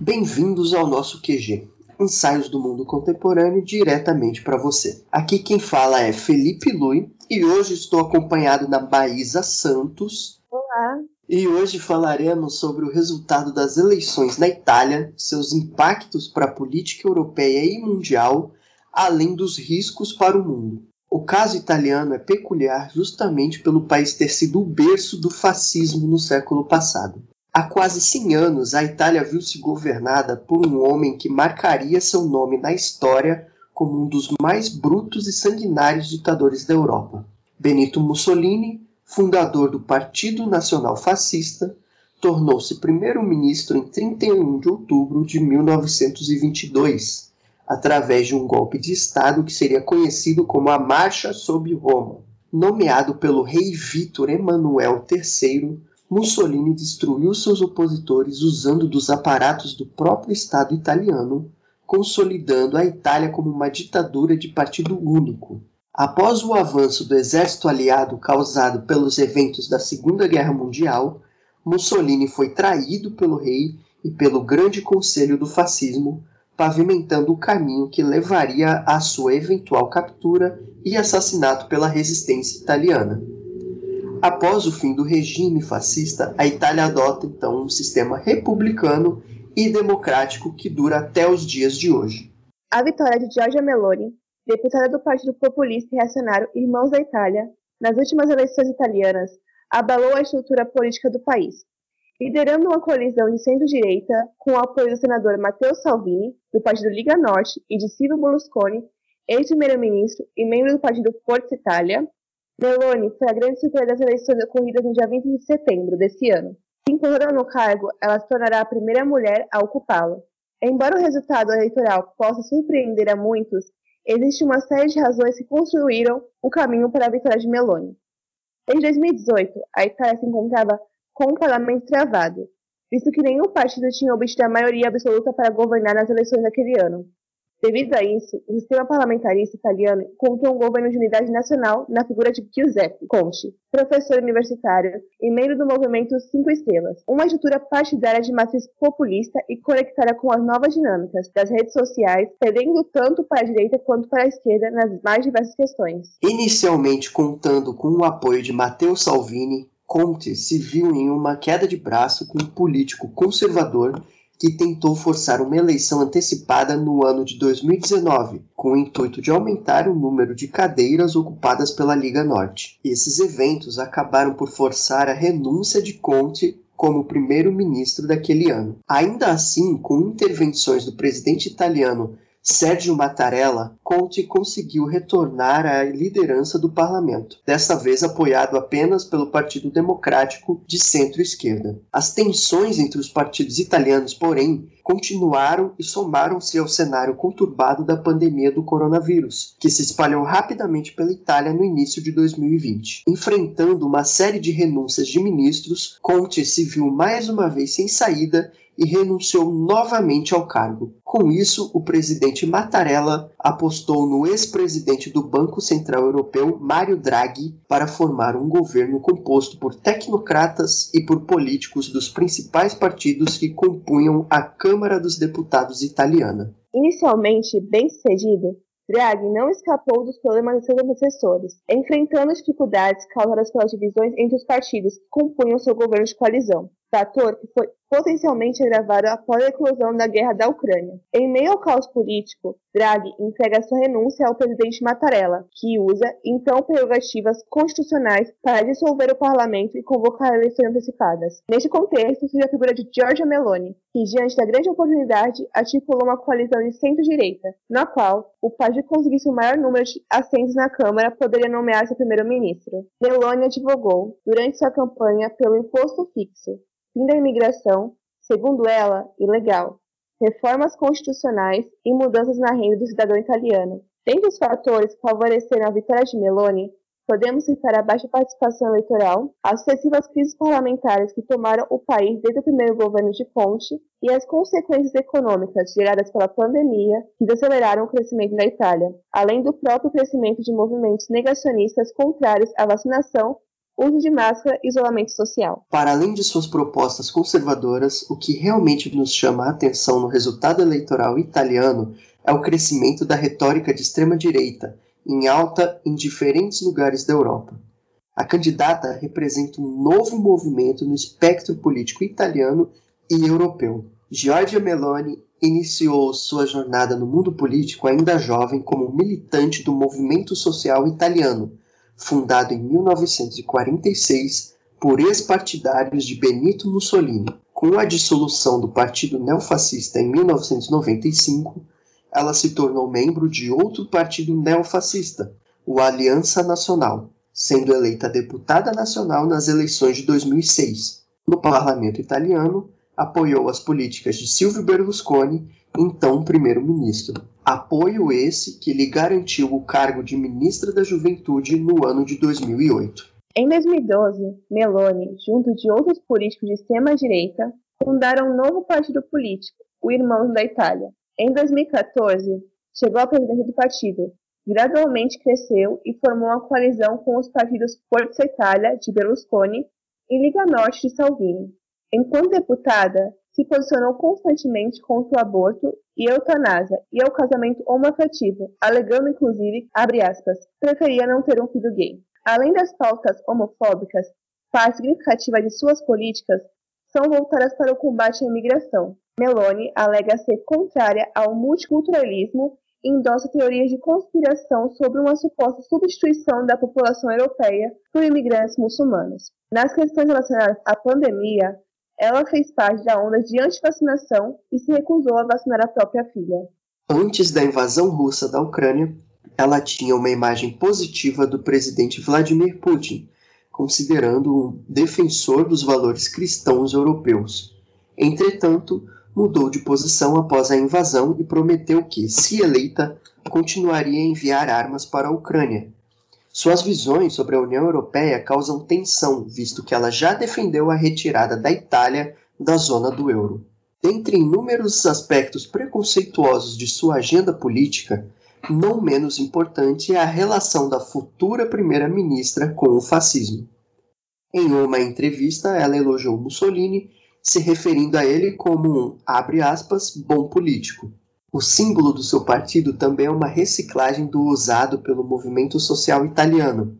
Bem-vindos ao nosso QG, ensaios do mundo contemporâneo diretamente para você. Aqui quem fala é Felipe Lui e hoje estou acompanhado da Baísa Santos. Olá. E hoje falaremos sobre o resultado das eleições na Itália, seus impactos para a política europeia e mundial, além dos riscos para o mundo. O caso italiano é peculiar justamente pelo país ter sido o berço do fascismo no século passado. Há quase 100 anos, a Itália viu-se governada por um homem que marcaria seu nome na história como um dos mais brutos e sanguinários ditadores da Europa. Benito Mussolini, fundador do Partido Nacional Fascista, tornou-se primeiro-ministro em 31 de outubro de 1922, através de um golpe de Estado que seria conhecido como a Marcha sobre Roma. Nomeado pelo rei Vítor Emanuel III, Mussolini destruiu seus opositores usando dos aparatos do próprio Estado italiano, consolidando a Itália como uma ditadura de partido único. Após o avanço do exército aliado causado pelos eventos da Segunda Guerra Mundial, Mussolini foi traído pelo rei e pelo Grande Conselho do Fascismo, pavimentando o caminho que levaria à sua eventual captura e assassinato pela resistência italiana. Após o fim do regime fascista, a Itália adota então um sistema republicano e democrático que dura até os dias de hoje. A vitória de Giorgia Meloni, deputada do Partido Populista e Reacionário Irmãos da Itália, nas últimas eleições italianas, abalou a estrutura política do país, liderando uma coalizão de centro-direita com o apoio do senador Matteo Salvini, do Partido Liga Norte, e de Silvio Berlusconi, ex-primeiro-ministro e membro do Partido Forza Itália, Meloni foi a grande surpresa das eleições ocorridas no dia 20 de setembro desse ano. Se encontrando no cargo, ela se tornará a primeira mulher a ocupá-lo. Embora o resultado eleitoral possa surpreender a muitos, existe uma série de razões que construíram o caminho para a vitória de Meloni. Desde 2018, a Itália se encontrava com um parlamento travado, visto que nenhum partido tinha obtido a maioria absoluta para governar nas eleições daquele ano. Devido a isso, o sistema parlamentarista italiano encontrou um governo de unidade nacional na figura de Giuseppe Conte, professor universitário e membro do movimento Cinco Estrelas, uma estrutura partidária de matriz populista e conectada com as novas dinâmicas das redes sociais, perdendo tanto para a direita quanto para a esquerda nas mais diversas questões. Inicialmente contando com o apoio de Matteo Salvini, Conte se viu em uma queda de braço com um político conservador que tentou forçar uma eleição antecipada no ano de 2019, com o intuito de aumentar o número de cadeiras ocupadas pela Liga Norte. Esses eventos acabaram por forçar a renúncia de Conte como primeiro-ministro daquele ano. Ainda assim, com intervenções do presidente italiano Sérgio Mattarella, Conte conseguiu retornar à liderança do parlamento, desta vez apoiado apenas pelo Partido Democrático de centro-esquerda. As tensões entre os partidos italianos, porém, continuaram e somaram-se ao cenário conturbado da pandemia do coronavírus, que se espalhou rapidamente pela Itália no início de 2020. Enfrentando uma série de renúncias de ministros, Conte se viu mais uma vez sem saída e renunciou novamente ao cargo. Com isso, o presidente Mattarella apostou no ex-presidente do Banco Central Europeu, Mário Draghi, para formar um governo composto por tecnocratas e por políticos dos principais partidos que compunham a Câmara dos Deputados italiana. Inicialmente bem sucedido, Draghi não escapou dos problemas de seus antecessores, enfrentando dificuldades causadas pelas divisões entre os partidos que compunham seu governo de coalizão fator que foi potencialmente agravado após a eclosão da guerra da Ucrânia. Em meio ao caos político, Draghi entrega sua renúncia ao presidente Mattarella, que usa então prerrogativas constitucionais para dissolver o parlamento e convocar eleições antecipadas. Neste contexto, surge a figura de Giorgia Meloni, que, diante da grande oportunidade, articulou uma coalizão de centro-direita, na qual o partido conseguisse o maior número de assentos na Câmara poderia nomear seu primeiro-ministro. Meloni advogou, durante sua campanha, pelo imposto fixo, fim da imigração, segundo ela, ilegal, reformas constitucionais e mudanças na renda do cidadão italiano. Dentre os fatores que favoreceram a vitória de Meloni Podemos citar a baixa participação eleitoral, as sucessivas crises parlamentares que tomaram o país desde o primeiro governo de Conte e as consequências econômicas geradas pela pandemia que desaceleraram o crescimento da Itália, além do próprio crescimento de movimentos negacionistas contrários à vacinação uso de máscara e isolamento social. Para além de suas propostas conservadoras, o que realmente nos chama a atenção no resultado eleitoral italiano é o crescimento da retórica de extrema-direita, em alta em diferentes lugares da Europa. A candidata representa um novo movimento no espectro político italiano e europeu. Giorgia Meloni iniciou sua jornada no mundo político ainda jovem como militante do movimento social italiano, fundado em 1946 por ex-partidários de Benito Mussolini. Com a dissolução do Partido Neofascista em 1995, ela se tornou membro de outro partido neofascista, o Aliança Nacional, sendo eleita deputada nacional nas eleições de 2006. No parlamento italiano, apoiou as políticas de Silvio Berlusconi, então primeiro-ministro. Apoio esse que lhe garantiu o cargo de ministra da Juventude no ano de 2008. Em 2012, Meloni, junto de outros políticos de extrema-direita, fundaram um novo partido político, o Irmãos da Itália, em 2014, chegou à presidência do partido, gradualmente cresceu e formou uma coalizão com os partidos Forza Itália de Berlusconi e Liga Norte de Salvini. Enquanto deputada, se posicionou constantemente contra o aborto e eutanásia e ao casamento homoafetivo, alegando inclusive, abre aspas, preferia não ter um filho gay. Além das pautas homofóbicas, parte significativa de suas políticas são voltadas para o combate à imigração, Meloni alega ser contrária ao multiculturalismo e endossa teorias de conspiração sobre uma suposta substituição da população europeia por imigrantes muçulmanos. Nas questões relacionadas à pandemia, ela fez parte da onda de antivacinação e se recusou a vacinar a própria filha. Antes da invasão russa da Ucrânia, ela tinha uma imagem positiva do presidente Vladimir Putin, considerando um defensor dos valores cristãos europeus. Entretanto, mudou de posição após a invasão e prometeu que, se eleita, continuaria a enviar armas para a Ucrânia. Suas visões sobre a União Europeia causam tensão, visto que ela já defendeu a retirada da Itália da zona do euro. Dentre inúmeros aspectos preconceituosos de sua agenda política, não menos importante é a relação da futura primeira-ministra com o fascismo. Em uma entrevista, ela elogiou Mussolini se referindo a ele como um, abre aspas, bom político. O símbolo do seu partido também é uma reciclagem do usado pelo movimento social italiano.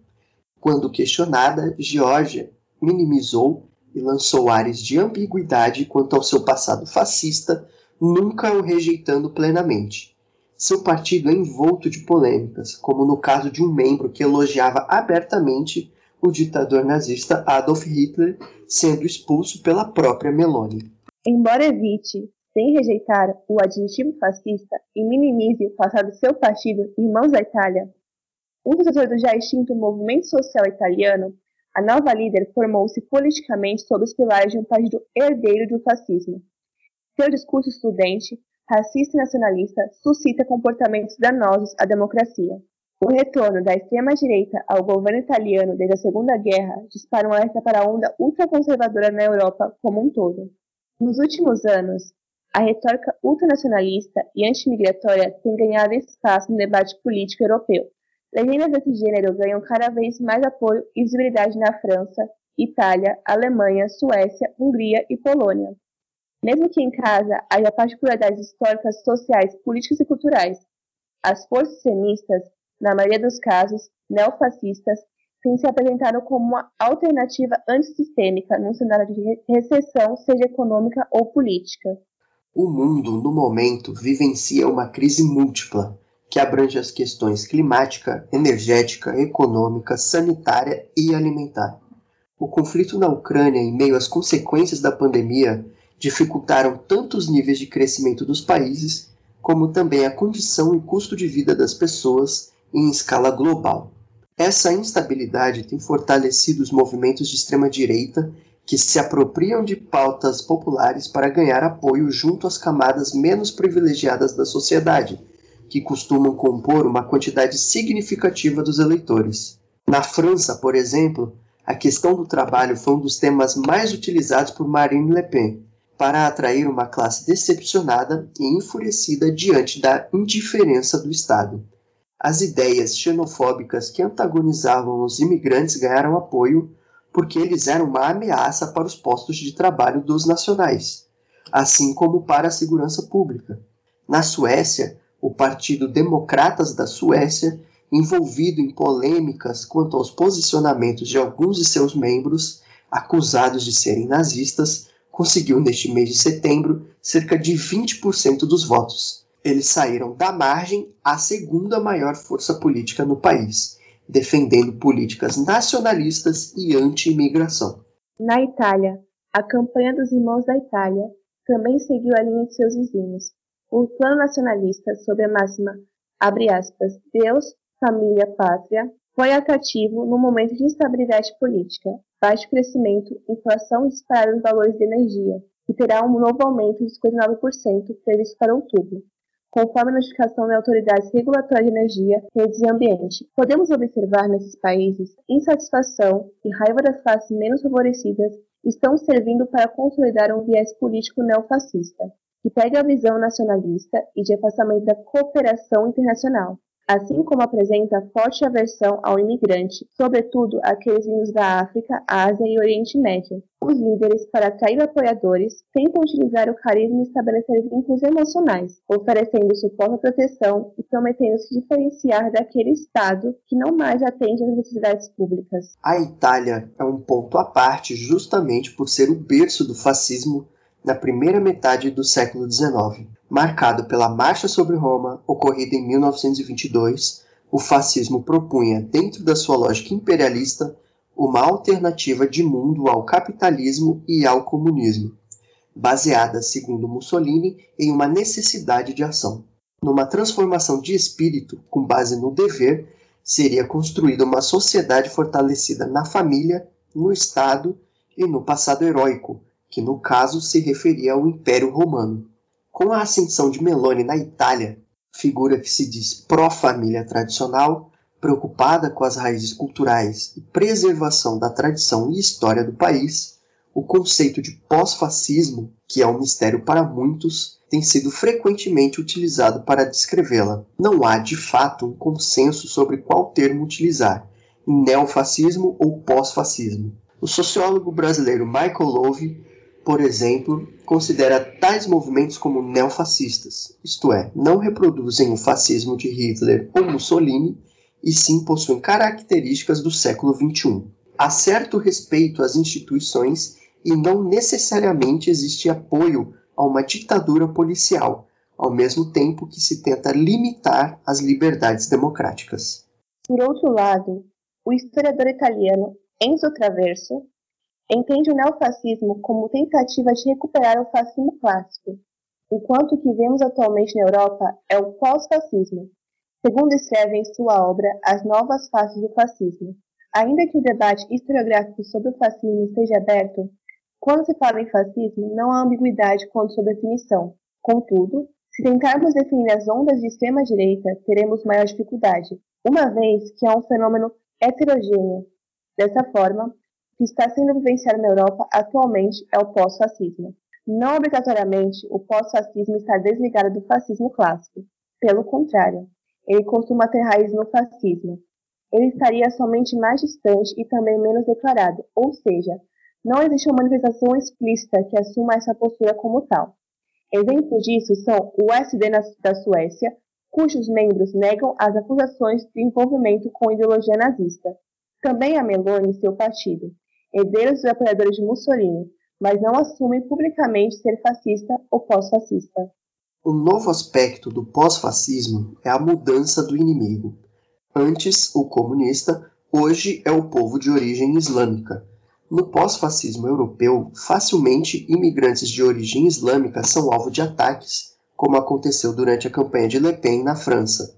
Quando questionada, Georgia minimizou e lançou ares de ambiguidade quanto ao seu passado fascista, nunca o rejeitando plenamente. Seu partido é envolto de polêmicas, como no caso de um membro que elogiava abertamente o ditador nazista Adolf Hitler sendo expulso pela própria Meloni. Embora evite, sem rejeitar, o adjetivo fascista e minimize o passado de seu partido Irmãos da Itália, um sucessor do já extinto movimento social italiano, a nova líder formou-se politicamente sob os pilares de um partido herdeiro do fascismo. Seu discurso estudante, racista e nacionalista suscita comportamentos danosos à democracia. O retorno da extrema-direita ao governo italiano desde a Segunda Guerra dispara um alerta para a onda ultraconservadora na Europa como um todo. Nos últimos anos, a retórica ultranacionalista e antimigratória tem ganhado espaço no debate político europeu. Legendas desse gênero ganham cada vez mais apoio e visibilidade na França, Itália, Alemanha, Suécia, Hungria e Polônia. Mesmo que em casa haja particularidades históricas, sociais, políticas e culturais, as forças extremistas na maioria dos casos, neofascistas, têm se apresentado como uma alternativa antissistêmica num cenário de recessão, seja econômica ou política. O mundo, no momento, vivencia uma crise múltipla, que abrange as questões climática, energética, econômica, sanitária e alimentar. O conflito na Ucrânia, em meio às consequências da pandemia, dificultaram tanto os níveis de crescimento dos países, como também a condição e custo de vida das pessoas em escala global. Essa instabilidade tem fortalecido os movimentos de extrema-direita que se apropriam de pautas populares para ganhar apoio junto às camadas menos privilegiadas da sociedade, que costumam compor uma quantidade significativa dos eleitores. Na França, por exemplo, a questão do trabalho foi um dos temas mais utilizados por Marine Le Pen para atrair uma classe decepcionada e enfurecida diante da indiferença do Estado. As ideias xenofóbicas que antagonizavam os imigrantes ganharam apoio porque eles eram uma ameaça para os postos de trabalho dos nacionais, assim como para a segurança pública. Na Suécia, o Partido Democratas da Suécia, envolvido em polêmicas quanto aos posicionamentos de alguns de seus membros, acusados de serem nazistas, conseguiu neste mês de setembro cerca de 20% dos votos. Eles saíram da margem à segunda maior força política no país defendendo políticas nacionalistas e anti-imigração. Na Itália, a campanha dos Irmãos da Itália também seguiu a linha de seus vizinhos. O plano nacionalista, sob a máxima, abre aspas, Deus, família, pátria, foi atrativo no momento de instabilidade política, baixo crescimento, inflação e disparada dos valores de energia, que terá um novo aumento de 59% previsto para outubro conforme a notificação da Autoridade Regulatória de Energia, Redes e Ambiente. Podemos observar nesses países insatisfação e raiva das classes menos favorecidas estão servindo para consolidar um viés político neofascista, que pega a visão nacionalista e de afastamento da cooperação internacional, assim como apresenta forte aversão ao imigrante, sobretudo aqueles vindos da África, Ásia e Oriente Médio. Os líderes, para atrair apoiadores, tentam utilizar o carisma e estabelecer vínculos emocionais, oferecendo suporte à proteção e prometendo se diferenciar daquele Estado que não mais atende às necessidades públicas. A Itália é um ponto à parte justamente por ser o berço do fascismo na primeira metade do século XIX. Marcado pela Marcha sobre Roma, ocorrida em 1922, o fascismo propunha, dentro da sua lógica imperialista, uma alternativa de mundo ao capitalismo e ao comunismo, baseada, segundo Mussolini, em uma necessidade de ação. Numa transformação de espírito com base no dever, seria construída uma sociedade fortalecida na família, no Estado e no passado heróico, que no caso se referia ao Império Romano. Com a ascensão de Meloni na Itália, figura que se diz pró-família tradicional, preocupada com as raízes culturais e preservação da tradição e história do país, o conceito de pós-fascismo, que é um mistério para muitos, tem sido frequentemente utilizado para descrevê-la. Não há, de fato, um consenso sobre qual termo utilizar, neofascismo ou pós-fascismo. O sociólogo brasileiro Michael Love por exemplo, considera tais movimentos como neofascistas, isto é, não reproduzem o fascismo de Hitler ou Mussolini, e sim possuem características do século XXI. Há certo respeito às instituições e não necessariamente existe apoio a uma ditadura policial, ao mesmo tempo que se tenta limitar as liberdades democráticas. Por outro lado, o historiador italiano Enzo Traverso entende o neofascismo como tentativa de recuperar o fascismo clássico, enquanto o que vemos atualmente na Europa é o pós-fascismo, segundo escreve em sua obra As Novas Faces do Fascismo. Ainda que o debate historiográfico sobre o fascismo esteja aberto, quando se fala em fascismo, não há ambiguidade quanto sua definição. Contudo, se tentarmos definir as ondas de extrema-direita, teremos maior dificuldade, uma vez que é um fenômeno heterogêneo. Dessa forma, que está sendo vivenciado na Europa atualmente é o pós-fascismo. Não obrigatoriamente o pós-fascismo está desligado do fascismo clássico. Pelo contrário, ele costuma ter raiz no fascismo. Ele estaria somente mais distante e também menos declarado, ou seja, não existe uma manifestação explícita que assuma essa postura como tal. Exemplos disso são o SD da Suécia, cujos membros negam as acusações de envolvimento com ideologia nazista. Também a Meloni e seu partido, herdeiros dos apoiadores de Mussolini, mas não assumem publicamente ser fascista ou pós-fascista. O novo aspecto do pós-fascismo é a mudança do inimigo. Antes, o comunista, hoje é o povo de origem islâmica. No pós-fascismo europeu, facilmente imigrantes de origem islâmica são alvo de ataques, como aconteceu durante a campanha de Le Pen na França.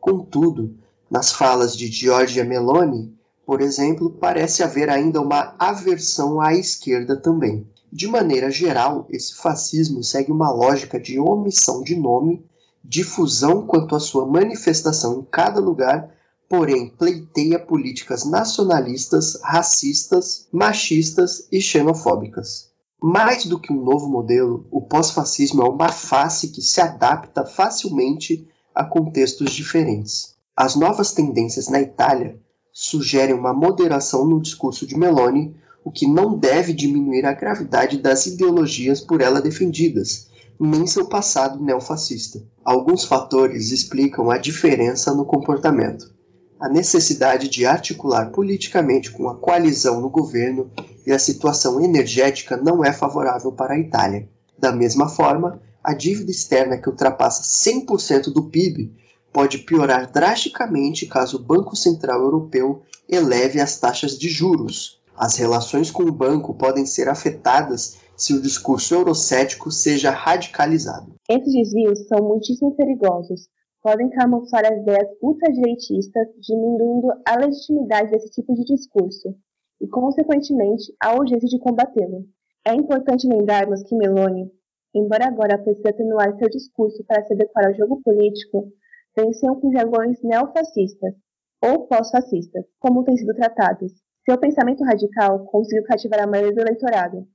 Contudo, nas falas de Giorgia Meloni, por exemplo, parece haver ainda uma aversão à esquerda também. De maneira geral, esse fascismo segue uma lógica de omissão de nome, difusão quanto à sua manifestação em cada lugar, porém pleiteia políticas nacionalistas, racistas, machistas e xenofóbicas. Mais do que um novo modelo, o pós-fascismo é uma face que se adapta facilmente a contextos diferentes. As novas tendências na Itália sugerem uma moderação no discurso de Meloni, o que não deve diminuir a gravidade das ideologias por ela defendidas, nem seu passado neofascista. Alguns fatores explicam a diferença no comportamento. A necessidade de articular politicamente com a coalizão no governo e a situação energética não é favorável para a Itália. Da mesma forma, a dívida externa que ultrapassa 100% do PIB pode piorar drasticamente caso o Banco Central Europeu eleve as taxas de juros. As relações com o banco podem ser afetadas se o discurso eurocético seja radicalizado. Esses desvios são muitíssimo perigosos. Podem camuflar as ideias ultradireitistas, diminuindo a legitimidade desse tipo de discurso e, consequentemente, a urgência de combatê-lo. É importante lembrarmos que Meloni, embora agora precise atenuar seu discurso para se adequar ao jogo político, venceu com jargões neofascistas ou pós-fascistas, como têm sido tratados. Seu pensamento radical conseguiu cativar a maioria do eleitorado,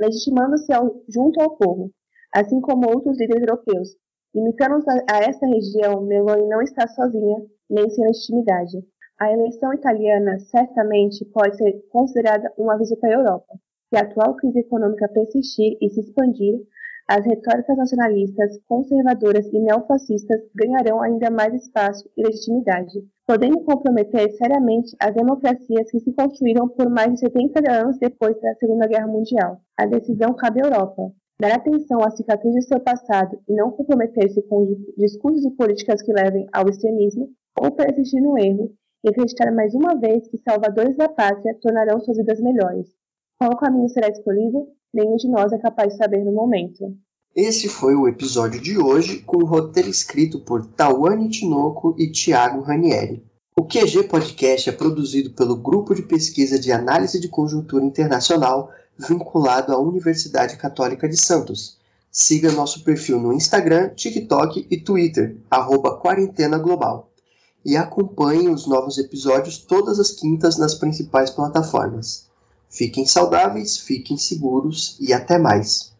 legitimando-se junto ao povo, assim como outros líderes europeus. Limitando-se a, a esta região, Meloni não está sozinha, nem sem legitimidade. A eleição italiana certamente pode ser considerada um aviso para a Europa. Se a atual crise econômica persistir e se expandir, as retóricas nacionalistas, conservadoras e neofascistas ganharão ainda mais espaço e legitimidade, podendo comprometer seriamente as democracias que se construíram por mais de 70 anos depois da Segunda Guerra Mundial. A decisão cabe à Europa. Dar atenção às cicatrizes de seu passado e não comprometer-se com discursos e políticas que levem ao extremismo, ou persistir no erro e acreditar mais uma vez que salvadores da pátria tornarão suas vidas melhores. Qual caminho será escolhido? nenhum de nós é capaz de saber no momento. Esse foi o episódio de hoje, com o roteiro escrito por Tawane Tinoco e Tiago Ranieri. O QG Podcast é produzido pelo Grupo de Pesquisa de Análise de Conjuntura Internacional, vinculado à Universidade Católica de Santos. Siga nosso perfil no Instagram, TikTok e Twitter, arroba Quarentena Global. E acompanhe os novos episódios todas as quintas nas principais plataformas. Fiquem saudáveis, fiquem seguros e até mais.